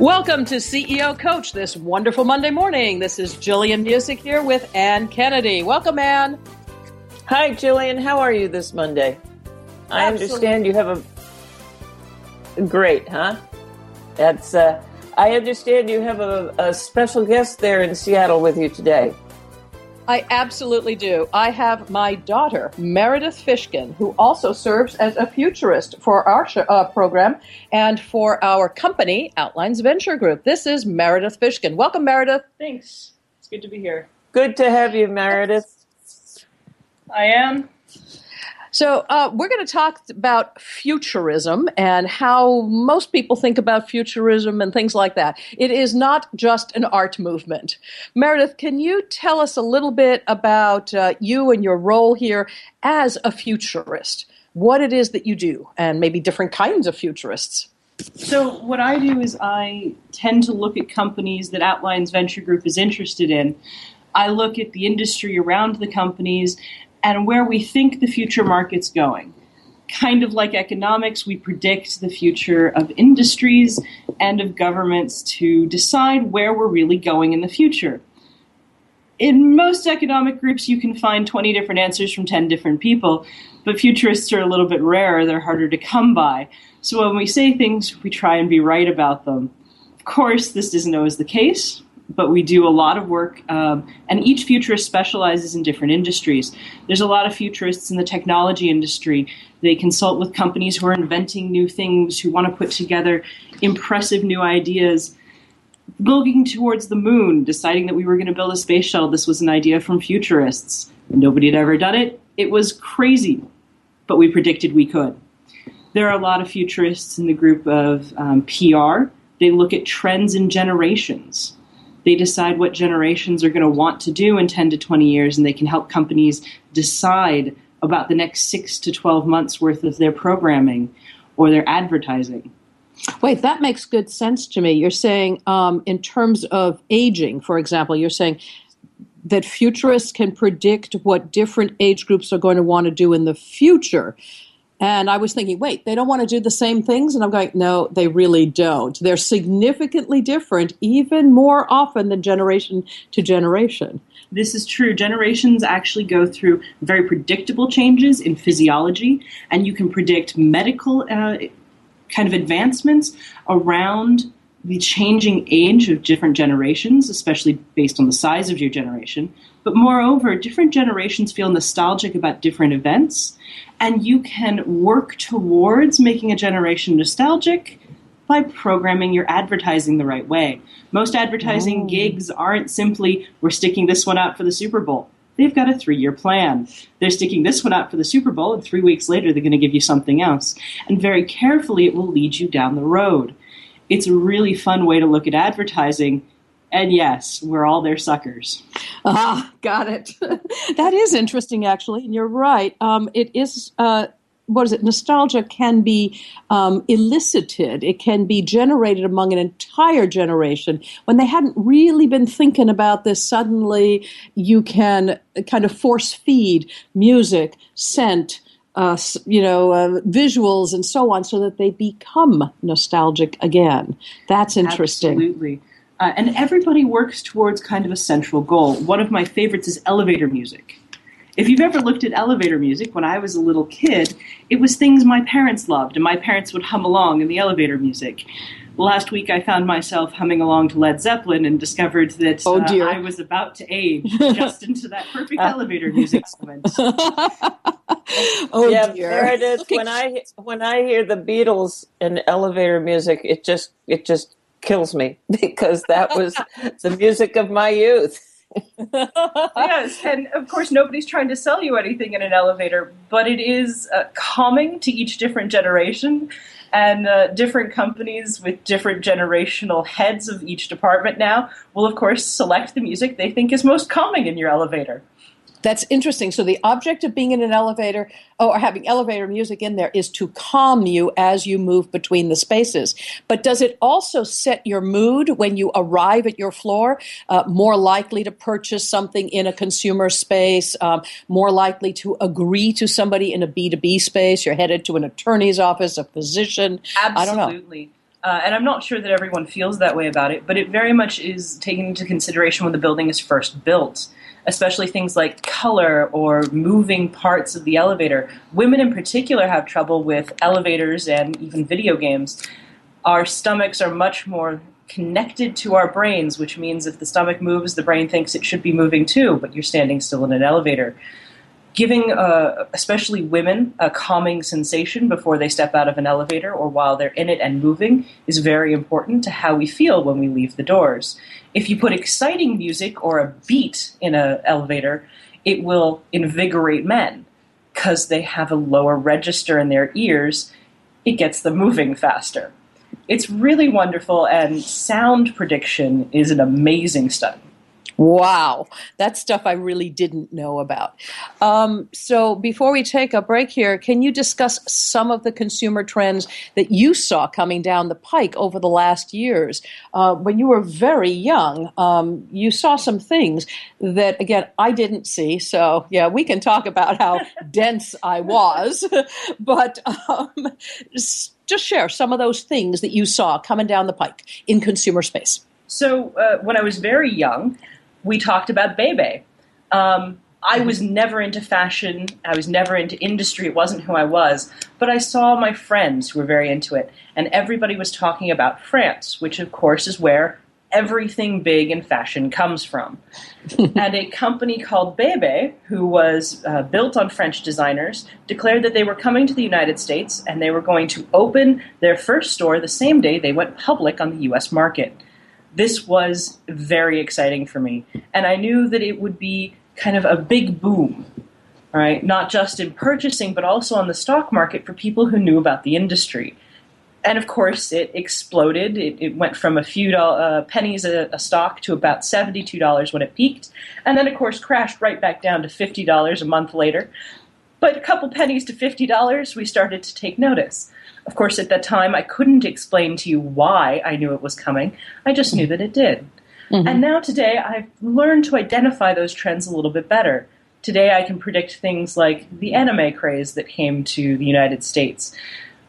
Welcome to CEO Coach this wonderful Monday morning. This is Jillian Muessig here with Ann Kennedy. Welcome, Ann. Hi, Jillian. How are you this Monday? I understand you have a great, huh? That's. Uh, I understand you have a, a special guest there in Seattle with you today. I absolutely do. I have my daughter, Meredith Fishkin, who also serves as a futurist for our sh- uh, program and for our company, Outlines Venture Group. This is Meredith Fishkin. Welcome, Meredith. Thanks. It's good to be here. Good to have you, Meredith. I am. So, uh, we're going to talk about futurism and how most people think about futurism and things like that. It is not just an art movement. Meredith, can you tell us a little bit about uh, you and your role here as a futurist? What it is that you do, and maybe different kinds of futurists? So, what I do is I tend to look at companies that Outlines Venture Group is interested in. I look at the industry around the companies and where we think the future market's going. Kind of like economics, we predict the future of industries and of governments to decide where we're really going in the future. In most economic groups, you can find 20 different answers from 10 different people, but futurists are a little bit rarer, they're harder to come by. So when we say things, we try and be right about them. Of course, this isn't always the case but we do a lot of work, um, and each futurist specializes in different industries. There's a lot of futurists in the technology industry. They consult with companies who are inventing new things, who want to put together impressive new ideas. Looking towards the moon, deciding that we were going to build a space shuttle, this was an idea from futurists. Nobody had ever done it. It was crazy, but we predicted we could. There are a lot of futurists in the group of um, PR. They look at trends in generations they decide what generations are going to want to do in 10 to 20 years, and they can help companies decide about the next six to 12 months worth of their programming or their advertising. Wait, that makes good sense to me. You're saying, um, in terms of aging, for example, you're saying that futurists can predict what different age groups are going to want to do in the future. And I was thinking, wait, they don't want to do the same things? And I'm going, no, they really don't. They're significantly different, even more often than generation to generation. This is true. Generations actually go through very predictable changes in physiology, and you can predict medical uh, kind of advancements around the changing age of different generations, especially based on the size of your generation. But moreover, different generations feel nostalgic about different events, and you can work towards making a generation nostalgic by programming your advertising the right way. Most advertising Oh. gigs aren't simply, we're sticking this one out for the Super Bowl. They've got a three year plan. They're sticking this one out for the Super Bowl, and three weeks later, they're going to give you something else. And very carefully, it will lead you down the road. It's a really fun way to look at advertising. And yes, we're all their suckers. Ah, got it. that is interesting, actually, and you're right. Um, it is. Uh, what is it? Nostalgia can be um, elicited. It can be generated among an entire generation when they hadn't really been thinking about this. Suddenly, you can kind of force feed music, scent, uh, you know, uh, visuals, and so on, so that they become nostalgic again. That's interesting. Absolutely. Uh, and everybody works towards kind of a central goal. One of my favorites is elevator music. If you've ever looked at elevator music, when I was a little kid, it was things my parents loved, and my parents would hum along in the elevator music. Last week, I found myself humming along to Led Zeppelin and discovered that Oh, uh, dear. I was about to age just into that perfect elevator music moment. oh yeah, dear. there it is. When I when I hear the Beatles and elevator music, it just it just kills me because that was the music of my youth. yes, and of course, nobody's trying to sell you anything in an elevator, but it is uh, calming to each different generation. And uh, different companies with different generational heads of each department now will, of course, select the music they think is most calming in your elevator. That's interesting. So the object of being in an elevator oh, or having elevator music in there is to calm you as you move between the spaces. But does it also set your mood when you arrive at your floor? Uh, more likely to purchase something in a consumer space, um, more likely to agree to somebody in a B2B space. You're headed to an attorney's office, a physician. I don't know. Uh, and I'm not sure that everyone feels that way about it, but it very much is taken into consideration when the building is first built, especially things like color or moving parts of the elevator. Women in particular have trouble with elevators and even video games. Our stomachs are much more connected to our brains, which means if the stomach moves, the brain thinks it should be moving too, but you're standing still in an elevator giving uh, especially women a calming sensation before they step out of an elevator or while they're in it and moving is very important to how we feel when we leave the doors. If you put exciting music or a beat in an elevator, it will invigorate men because they have a lower register in their ears. It gets them moving faster. It's really wonderful, and sound prediction is an amazing study. Wow, that's stuff I really didn't know about. Um, so, before we take a break here, can you discuss some of the consumer trends that you saw coming down the pike over the last years? Uh, when you were very young, um, you saw some things that, again, I didn't see. So, yeah, we can talk about how dense I was, but um, just share some of those things that you saw coming down the pike in consumer space. So uh, when I was very young, we talked about Bebe. Um, I was never into fashion. I was never into industry. It wasn't who I was. But I saw my friends who were very into it, and everybody was talking about France, which of course is where everything big in fashion comes from. and a company called Bebe, who was uh, built on French designers, declared that they were coming to the United States and they were going to open their first store the same day they went public on the US market this was very exciting for me. And I knew that it would be kind of a big boom, right? Not just in purchasing, but also on the stock market for people who knew about the industry. And of course, it exploded. It, it went from a few uh, pennies a, a stock to about $72 when it peaked. And then, of course, crashed right back down to $50 a month later. But a couple pennies to $50, we started to take notice. Of course, at that time, I couldn't explain to you why I knew it was coming. I just knew that it did. And now today, I've learned to identify those trends a little bit better. Today, I can predict things like the anime craze that came to the United States.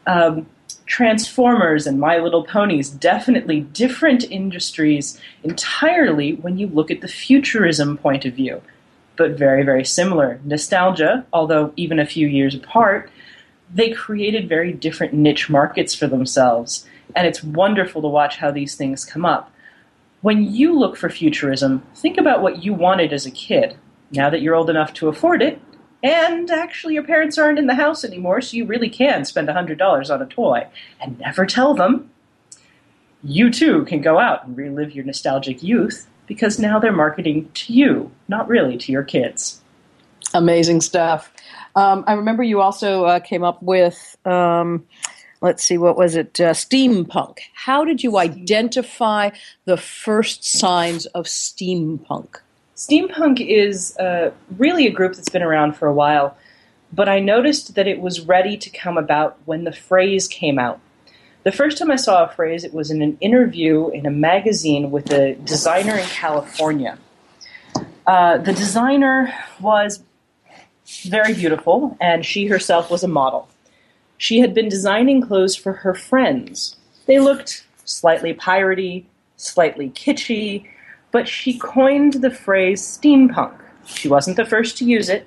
Um, Transformers and My Little Ponies, definitely different industries entirely when you look at the futurism point of view, but very, very similar. Nostalgia, although even a few years apart, they created very different niche markets for themselves. and it's wonderful to watch how these things come up. When you look for futurism, think about what you wanted as a kid. Now that you're old enough to afford it, and actually your parents aren't in the house anymore, so you really can spend $100 on a toy and never tell them. You too can go out and relive your nostalgic youth because now they're marketing to you, not really to your kids. Amazing stuff. Um, I remember you also uh, came up with, um, let's see, what was it? Uh, steampunk. How did you identify the first signs of steampunk? Steampunk is uh, really a group that's been around for a while, but I noticed that it was ready to come about when the phrase came out. The first time I saw a phrase, it was in an interview in a magazine with a designer in California. Uh, the designer was very beautiful, and she herself was a model. She had been designing clothes for her friends. They looked slightly piratey, slightly kitschy, but she coined the phrase steampunk. She wasn't the first to use it,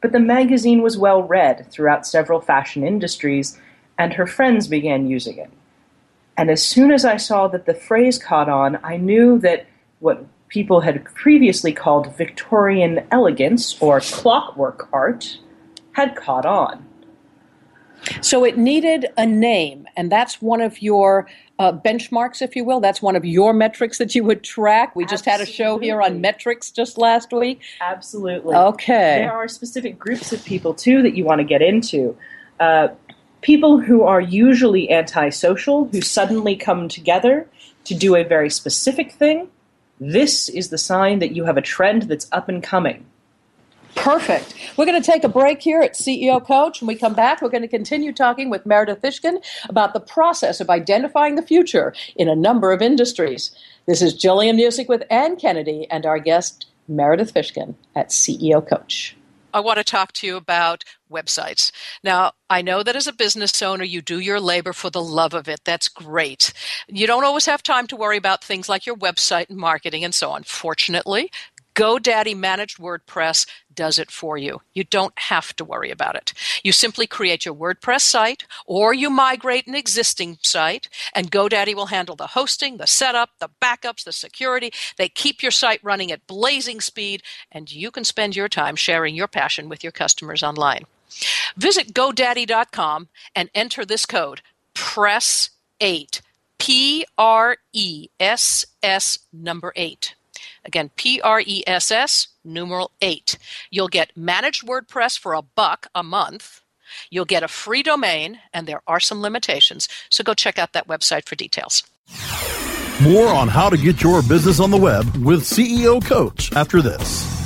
but the magazine was well read throughout several fashion industries, and her friends began using it. And as soon as I saw that the phrase caught on, I knew that what people had previously called Victorian elegance or clockwork art had caught on. So it needed a name, and that's one of your uh, benchmarks, if you will. That's one of your metrics that you would track. We just had a show here on metrics just last week. Absolutely. Okay. There are specific groups of people, too, that you want to get into. Uh, people who are usually antisocial, who suddenly come together to do a very specific thing this is the sign that you have a trend that's up and coming. Perfect. We're going to take a break here at CEO Coach. When we come back, we're going to continue talking with Meredith Fishkin about the process of identifying the future in a number of industries. This is Jillian Muessig with Ann Kennedy and our guest, Meredith Fishkin at CEO Coach. I want to talk to you about websites. Now, I know that as a business owner, you do your labor for the love of it. That's great. You don't always have time to worry about things like your website and marketing and so on. Fortunately, GoDaddy Managed WordPress does it for you. You don't have to worry about it. You simply create your WordPress site or you migrate an existing site, and GoDaddy will handle the hosting, the setup, the backups, the security. They keep your site running at blazing speed, and you can spend your time sharing your passion with your customers online. Visit GoDaddy.com and enter this code PRESS 8. P R E S S number 8. Again, P R E S S, numeral 8. You'll get managed WordPress for a buck a month. You'll get a free domain, and there are some limitations. So go check out that website for details. More on how to get your business on the web with CEO Coach after this.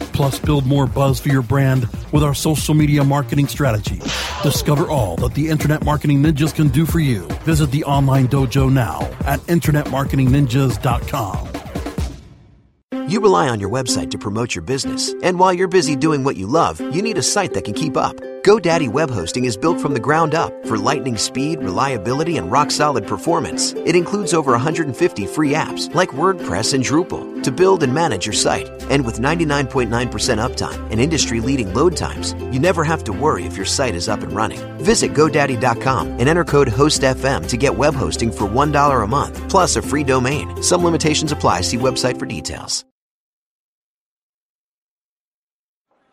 Plus, build more buzz for your brand with our social media marketing strategy. Discover all that the Internet Marketing Ninjas can do for you. Visit the online dojo now at InternetMarketingNinjas.com. You rely on your website to promote your business, and while you're busy doing what you love, you need a site that can keep up. GoDaddy Web Hosting is built from the ground up for lightning speed, reliability, and rock solid performance. It includes over 150 free apps like WordPress and Drupal to build and manage your site. And with 99.9% uptime and industry leading load times, you never have to worry if your site is up and running. Visit GoDaddy.com and enter code HOSTFM to get web hosting for $1 a month, plus a free domain. Some limitations apply. See website for details.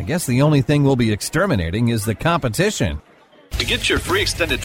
I guess the only thing we'll be exterminating is the competition. To get your free extended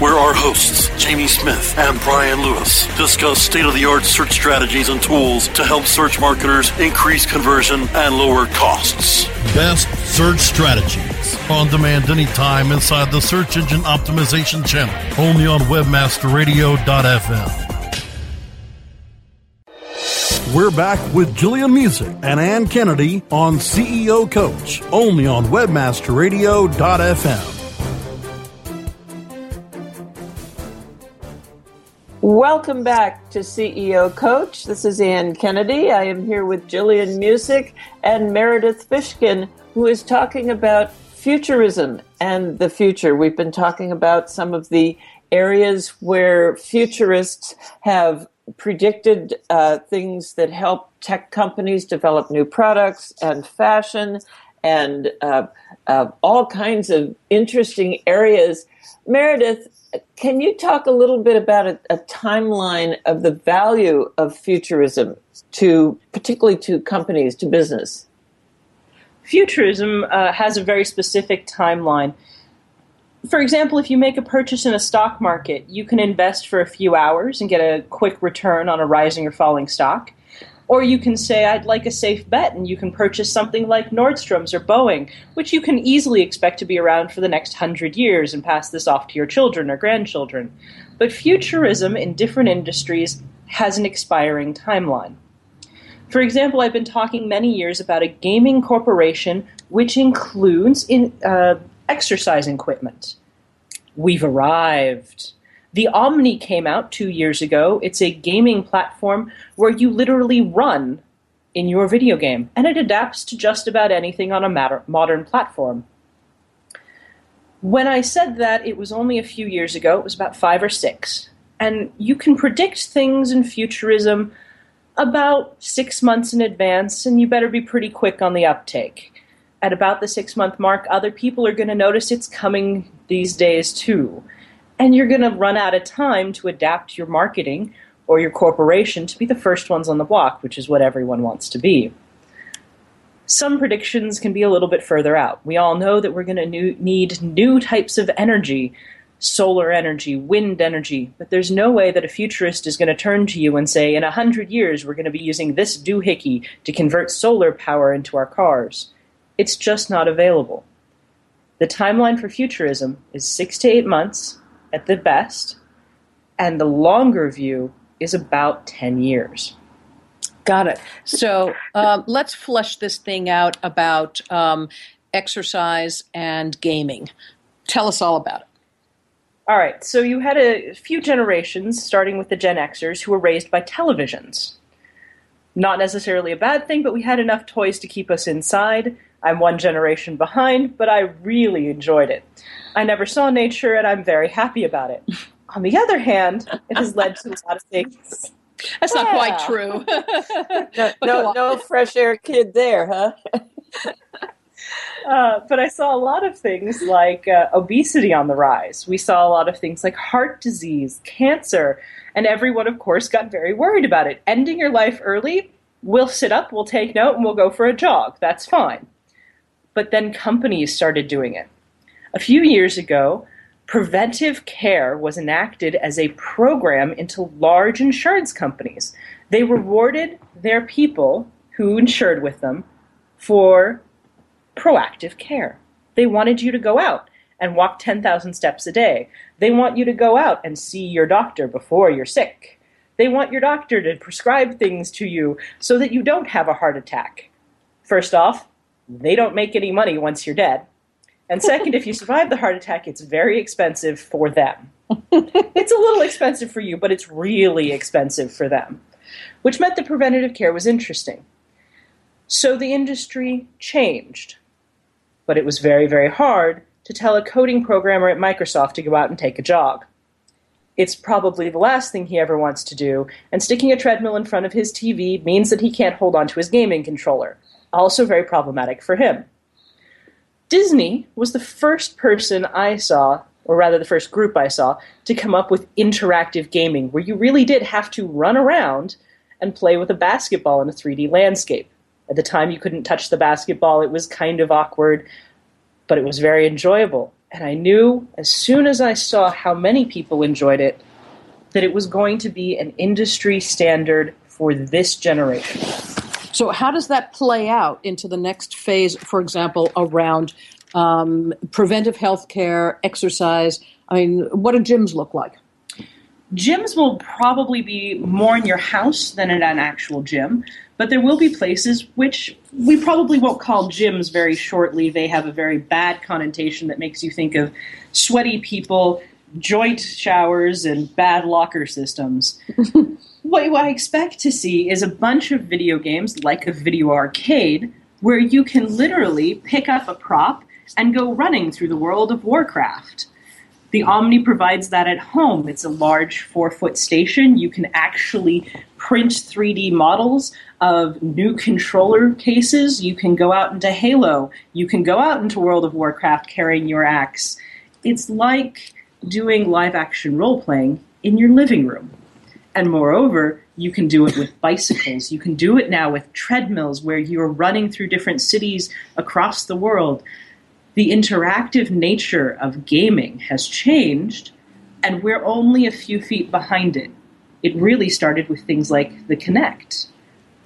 where our hosts, Jamie Smith and Brian Lewis, discuss state of the art search strategies and tools to help search marketers increase conversion and lower costs. Best search strategies on demand anytime inside the Search Engine Optimization channel, only on WebmasterRadio.fm. We're back with Jillian Muessig and Ann Kennedy on CEO Coach, only on WebmasterRadio.fm. Welcome back to CEO Coach. This is Ann Kennedy. I am here with Jillian Muessig and Meredith Fishkin, who is talking about futurism and the future. We've been talking about some of the areas where futurists have predicted uh, things that help tech companies develop new products and fashion and uh, uh, all kinds of interesting areas. Meredith, can you talk a little bit about a, a, timeline of the value of futurism to, particularly to companies, to business? Futurism uh, has a very specific timeline. For example, if you make a purchase in a stock market, you can invest for a few hours and get a quick return on a rising or falling stock. Or you can say, I'd like a safe bet, and you can purchase something like Nordstrom's or Boeing, which you can easily expect to be around for the next hundred years and pass this off to your children or grandchildren. But futurism in different industries has an expiring timeline. For example, I've been talking many years about a gaming corporation which includes in, uh, exercise equipment. We've arrived. The Omni came out two years ago. It's a gaming platform where you literally run in your video game, and it adapts to just about anything on a matter- modern platform. When I said that, it was only a few years ago, it was about five or six. And you can predict things in futurism about six months in advance, and you better be pretty quick on the uptake. At about the six month mark, other people are going to notice it's coming these days too and you're going to run out of time to adapt your marketing or your corporation to be the first ones on the block, which is what everyone wants to be. Some predictions can be a little bit further out. We all know that we're going to need new types of energy solar energy, wind energy, but there's no way that a futurist is going to turn to you and say, in a hundred years, we're going to be using this doohickey to convert solar power into our cars. It's just not available. The timeline for futurism is six to eight months, at the best, and the longer view is about 10 years. Got it. So um, let's flesh this thing out about um, exercise and gaming. Tell us all about it. All right. So you had a few generations, starting with the Gen Xers, who were raised by televisions. Not necessarily a bad thing, but we had enough toys to keep us inside. I'm one generation behind, but I really enjoyed it. I never saw nature, and I'm very happy about it. On the other hand, it has led to a lot of things. That's not quite true. no, no, no fresh air kid there, huh? Uh, but I saw a lot of things like uh, obesity on the rise. We saw a lot of things like heart disease, cancer, and everyone, of course, got very worried about it. Ending your life early, we'll sit up, we'll take note, and we'll go for a jog. That's fine. But then companies started doing it. A few years ago, preventive care was enacted as a program into large insurance companies. They rewarded their people who insured with them for proactive care. They wanted you to go out and walk 10,000 steps a day. They want you to go out and see your doctor before you're sick. They want your doctor to prescribe things to you so that you don't have a heart attack. First off, they don't make any money once you're dead. And second, if you survive the heart attack, it's very expensive for them. it's a little expensive for you, but it's really expensive for them, which meant that preventative care was interesting. So the industry changed. But it was very, very hard to tell a coding programmer at Microsoft to go out and take a jog. It's probably the last thing he ever wants to do, and sticking a treadmill in front of his TV means that he can't hold on to his gaming controller. Also, very problematic for him. Disney was the first person I saw, or rather the first group I saw, to come up with interactive gaming, where you really did have to run around and play with a basketball in a 3D landscape. At the time, you couldn't touch the basketball, it was kind of awkward, but it was very enjoyable. And I knew as soon as I saw how many people enjoyed it that it was going to be an industry standard for this generation. So, how does that play out into the next phase, for example, around um, preventive health care, exercise? I mean, what do gyms look like? Gyms will probably be more in your house than in an actual gym, but there will be places which we probably won't call gyms very shortly. They have a very bad connotation that makes you think of sweaty people, joint showers, and bad locker systems. what I expect to see is a bunch of video games like a video arcade where you can literally pick up a prop and go running through the world of Warcraft. The Omni provides that at home. It's a large four foot station. You can actually print 3D models of new controller cases. You can go out into Halo. You can go out into World of Warcraft carrying your axe. It's like doing live action role playing in your living room. And moreover, you can do it with bicycles. You can do it now with treadmills where you're running through different cities across the world the interactive nature of gaming has changed, and we're only a few feet behind it. It really started with things like the Kinect,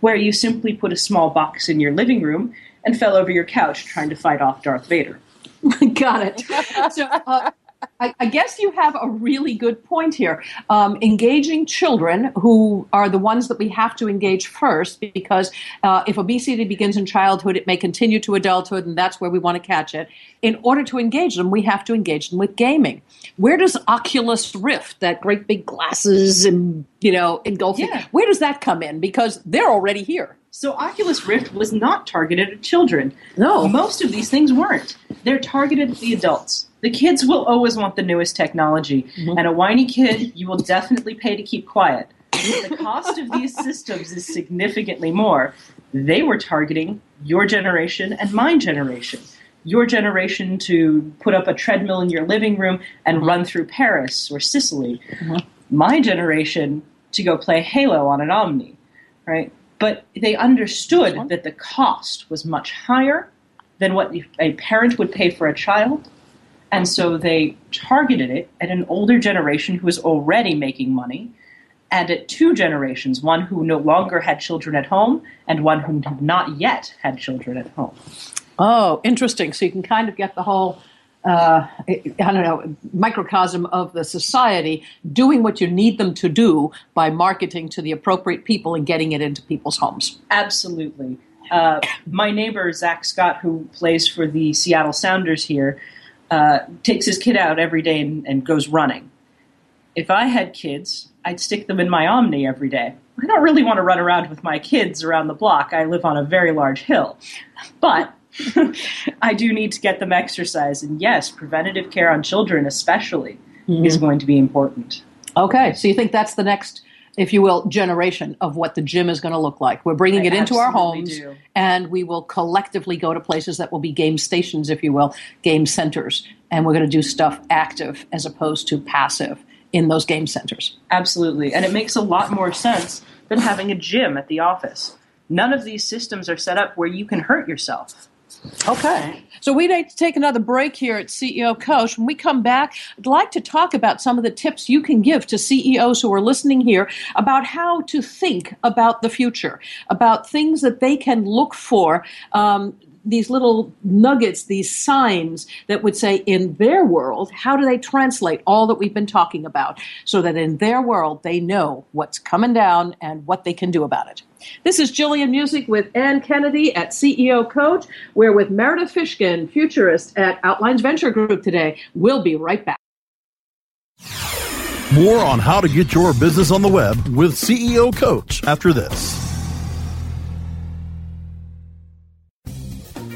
where you simply put a small box in your living room and fell over your couch trying to fight off Darth Vader. Got it. So, uh, I, I, guess you have a really good point here. Um, engaging children, who are the ones that we have to engage first, because uh, if obesity begins in childhood, it may continue to adulthood, and that's where we want to catch it. In order to engage them, we have to engage them with gaming. Where does Oculus Rift, that great big glasses and you know engulfing, yeah. where does that come in? Because they're already here. So Oculus Rift was not targeted at children. No, most of these things weren't. They're targeted at the adults the kids will always want the newest technology, mm-hmm. and a whiny kid you will definitely pay to keep quiet. the cost of these systems is significantly more. They were targeting your generation and my generation. Your generation to put up a treadmill in your living room and run through Paris or Sicily. Mm-hmm. My generation to go play Halo on an Omni, right? But they understood that the cost was much higher than what a parent would pay for a child and so they targeted it at an older generation who was already making money and at two generations one who no longer had children at home and one who had not yet had children at home. Oh, interesting. So you can kind of get the whole. Uh, I don't know, microcosm of the society doing what you need them to do by marketing to the appropriate people and getting it into people's homes. Absolutely. Uh, my neighbor, Zach Scott, who plays for the Seattle Sounders here, uh, takes his kid out every day and, and goes running. If I had kids, I'd stick them in my Omni every day. I don't really want to run around with my kids around the block. I live on a very large hill. But I do need to get them exercise. And yes, preventative care on children, especially, mm-hmm. is going to be important. Okay, so you think that's the next if you will, generation of what the gym is going to look like. We're bringing I it into our homes, do. and we will collectively go to places that will be game stations, if you will, game centers, and we're going to do stuff active as opposed to passive in those game centers. Absolutely, and it makes a lot more sense than having a gym at the office. None of these systems are set up where you can hurt yourself. Okay. So we need to take another break here at CEO Coach. When we come back, I'd like to talk about some of the tips you can give to CEOs who are listening here about how to think about the future, about things that they can look for um, these little nuggets, these signs that would say, in their world, how do they translate all that we've been talking about so that in their world they know what's coming down and what they can do about it? This is Jillian Muessig with Ann Kennedy at CEO Coach. We're with Meredith Fishkin, futurist at Outlines Venture Group today. We'll be right back. More on how to get your business on the web with CEO Coach after this.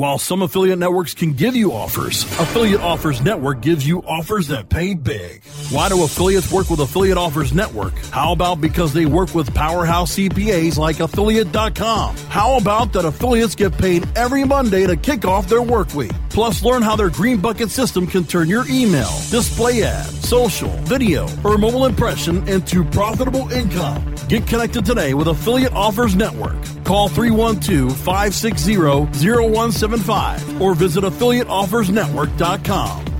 While some affiliate networks can give you offers, Affiliate Offers Network gives you offers that pay big. Why do affiliates work with Affiliate Offers Network? How about because they work with powerhouse CPAs like Affiliate.com? How about that affiliates get paid every Monday to kick off their work week? Plus, learn how their Green Bucket system can turn your email, display ad, social, video, or mobile impression into profitable income. Get connected today with Affiliate Offers Network. Call 312 560 0175 or visit affiliateoffersnetwork.com.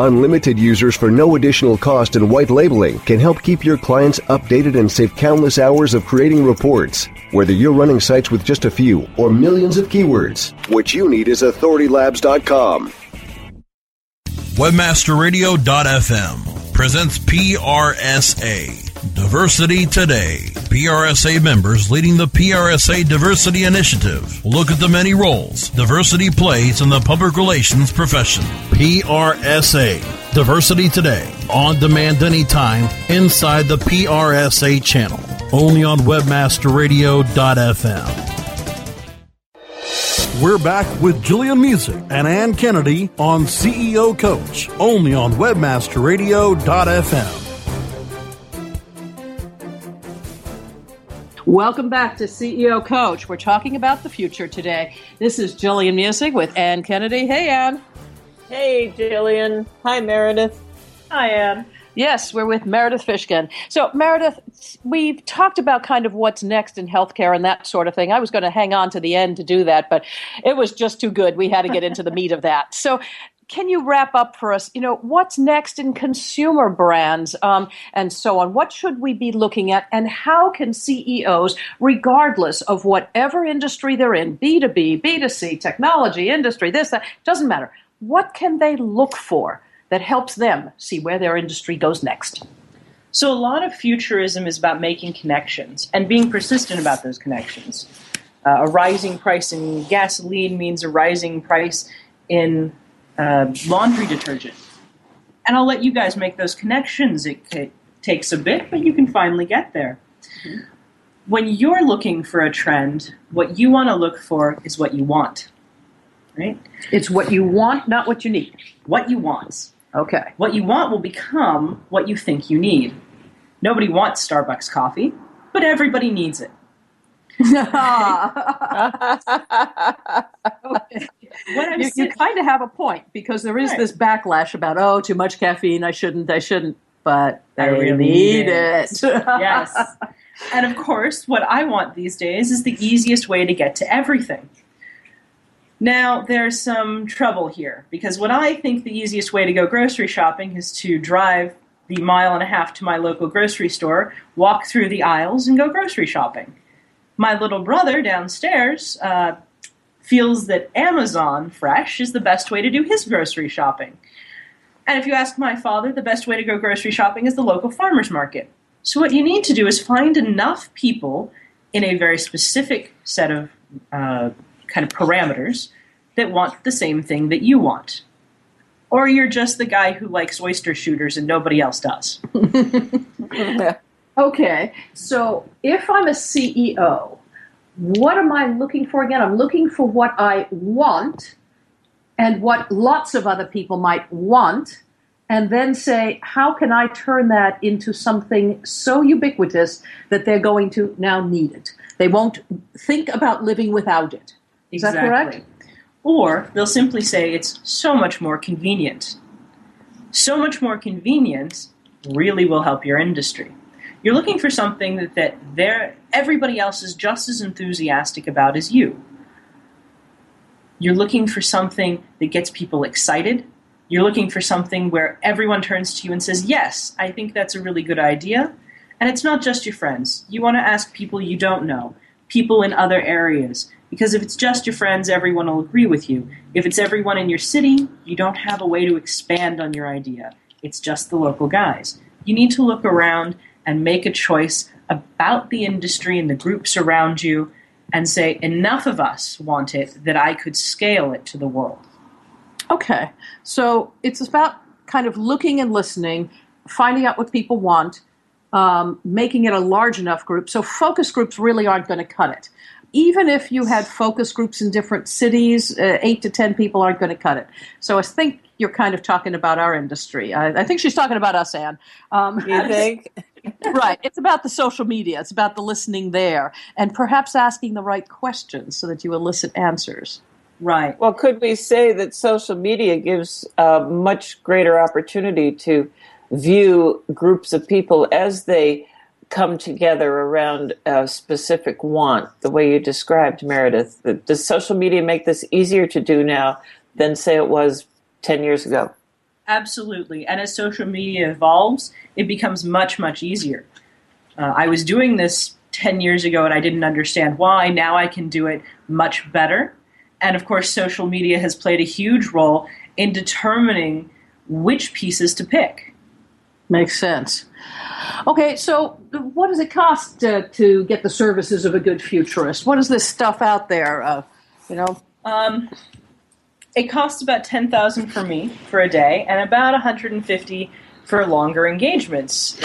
Unlimited users for no additional cost and white labeling can help keep your clients updated and save countless hours of creating reports. Whether you're running sites with just a few or millions of keywords, what you need is authoritylabs.com. Webmasterradio.fm presents PRSA Diversity Today. PRSA members leading the PRSA Diversity Initiative. Look at the many roles diversity plays in the public relations profession. PRSA Diversity Today. On demand anytime inside the PRSA channel. Only on webmasterradio.fm. We're back with Jillian Muessig and Ann Kennedy on CEO Coach, only on webmasterradio.fm. Welcome back to CEO Coach. We're talking about the future today. This is Jillian Muessig with Ann Kennedy. Hey, Ann. Hey, Jillian. Hi, Meredith. Hi, Ann. Yes, we're with Meredith Fishkin. So, Meredith, we've talked about kind of what's next in healthcare and that sort of thing. I was going to hang on to the end to do that, but it was just too good. We had to get into the meat of that. So, can you wrap up for us? You know, what's next in consumer brands um, and so on? What should we be looking at, and how can CEOs, regardless of whatever industry they're in, B2B, B2C, technology, industry, this, that, doesn't matter, what can they look for that helps them see where their industry goes next? So, a lot of futurism is about making connections and being persistent about those connections. Uh, a rising price in gasoline means a rising price in uh, laundry detergent. And I'll let you guys make those connections. It, it takes a bit, but you can finally get there. Mm-hmm. When you're looking for a trend, what you want to look for is what you want. Right? It's what you want, not what you need. What you want. Okay. What you want will become what you think you need. Nobody wants Starbucks coffee, but everybody needs it. you, you kind of have a point because there is right. this backlash about oh, too much caffeine. I shouldn't. I shouldn't. But I really need it. it. yes. And of course, what I want these days is the easiest way to get to everything. Now, there's some trouble here because what I think the easiest way to go grocery shopping is to drive the mile and a half to my local grocery store, walk through the aisles, and go grocery shopping. My little brother downstairs uh, feels that Amazon Fresh is the best way to do his grocery shopping. And if you ask my father, the best way to go grocery shopping is the local farmer's market. So, what you need to do is find enough people in a very specific set of uh, kind of parameters that want the same thing that you want. Or you're just the guy who likes oyster shooters and nobody else does. okay, so if I'm a CEO, what am I looking for again? I'm looking for what I want and what lots of other people might want and then say, how can I turn that into something so ubiquitous that they're going to now need it? They won't think about living without it. Is exactly. that correct? Or they'll simply say it's so much more convenient. So much more convenient really will help your industry. You're looking for something that, that everybody else is just as enthusiastic about as you. You're looking for something that gets people excited, you're looking for something where everyone turns to you and says, Yes, I think that's a really good idea. And it's not just your friends. You want to ask people you don't know, people in other areas. Because if it's just your friends, everyone will agree with you. If it's everyone in your city, you don't have a way to expand on your idea. It's just the local guys. You need to look around and make a choice about the industry and the groups around you and say, enough of us want it that I could scale it to the world. Okay. So it's about kind of looking and listening, finding out what people want, um, making it a large enough group. So focus groups really aren't going to cut it. Even if you had focus groups in different cities, uh, eight to ten people aren't going to cut it. So I think you're kind of talking about our industry. I, I think she's talking about us, Anne. Um, you think? Right. It's about the social media. It's about the listening there, and perhaps asking the right questions so that you elicit answers. Right. Well, could we say that social media gives a much greater opportunity to view groups of people as they come together around a specific want, the way you described, Meredith? Does social media make this easier to do now than, say, it was 10 years ago? Absolutely. And as social media evolves, it becomes much, much easier. Uh, I was doing this 10 years ago and I didn't understand why. Now I can do it much better and of course, social media has played a huge role in determining which pieces to pick. Makes sense. Okay, so what does it cost uh, to get the services of a good futurist? What is this stuff out there? Uh, you know, um, it costs about ten thousand for me for a day, and about one hundred and fifty for longer engagements.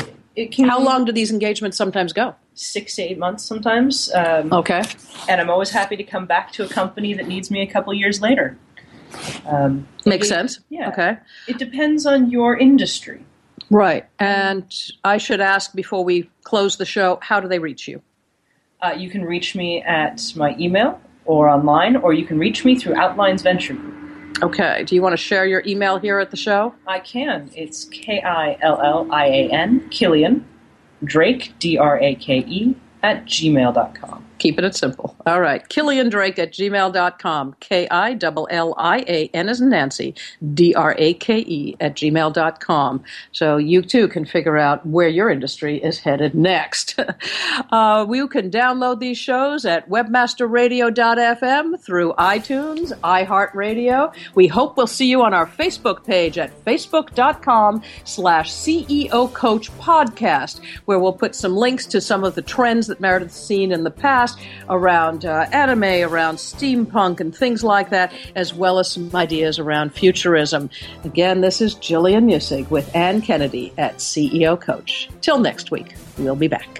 How long do these engagements sometimes go? six to eight months sometimes. Um, okay. And I'm always happy to come back to a company that needs me a couple years later. Um, Makes it, sense. Yeah. Okay. It depends on your industry. Right. And I should ask before we close the show how do they reach you? Uh, you can reach me at my email or online, or you can reach me through Outlines Venture Group. Okay. Do you want to share your email here at the show? I can. It's K I L L I A N, Killian, Drake, D R A K E, at gmail.com. Keeping it simple. All right. Killian Drake at gmail.com. K I L L I A N as in Nancy, D R A K E at gmail.com. So you too can figure out where your industry is headed next. uh, you can download these shows at webmasterradio.fm through iTunes, iHeartRadio. We hope we'll see you on our Facebook page at facebook.com slash CEO Coach Podcast, where we'll put some links to some of the trends that Meredith's seen in the past around uh, anime, around steampunk, and things like that, as well as some ideas around futurism. Again, this is Jillian Muessig with Anne Kennedy at CEO Coach. Till next week, we'll be back.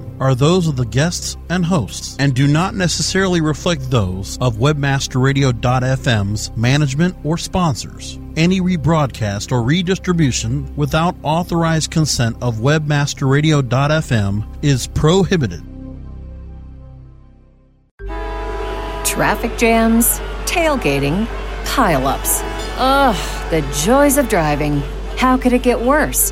are those of the guests and hosts and do not necessarily reflect those of webmasterradio.fm's management or sponsors. Any rebroadcast or redistribution without authorized consent of webmasterradio.fm is prohibited. Traffic jams, tailgating, pileups. Ugh, the joys of driving. How could it get worse?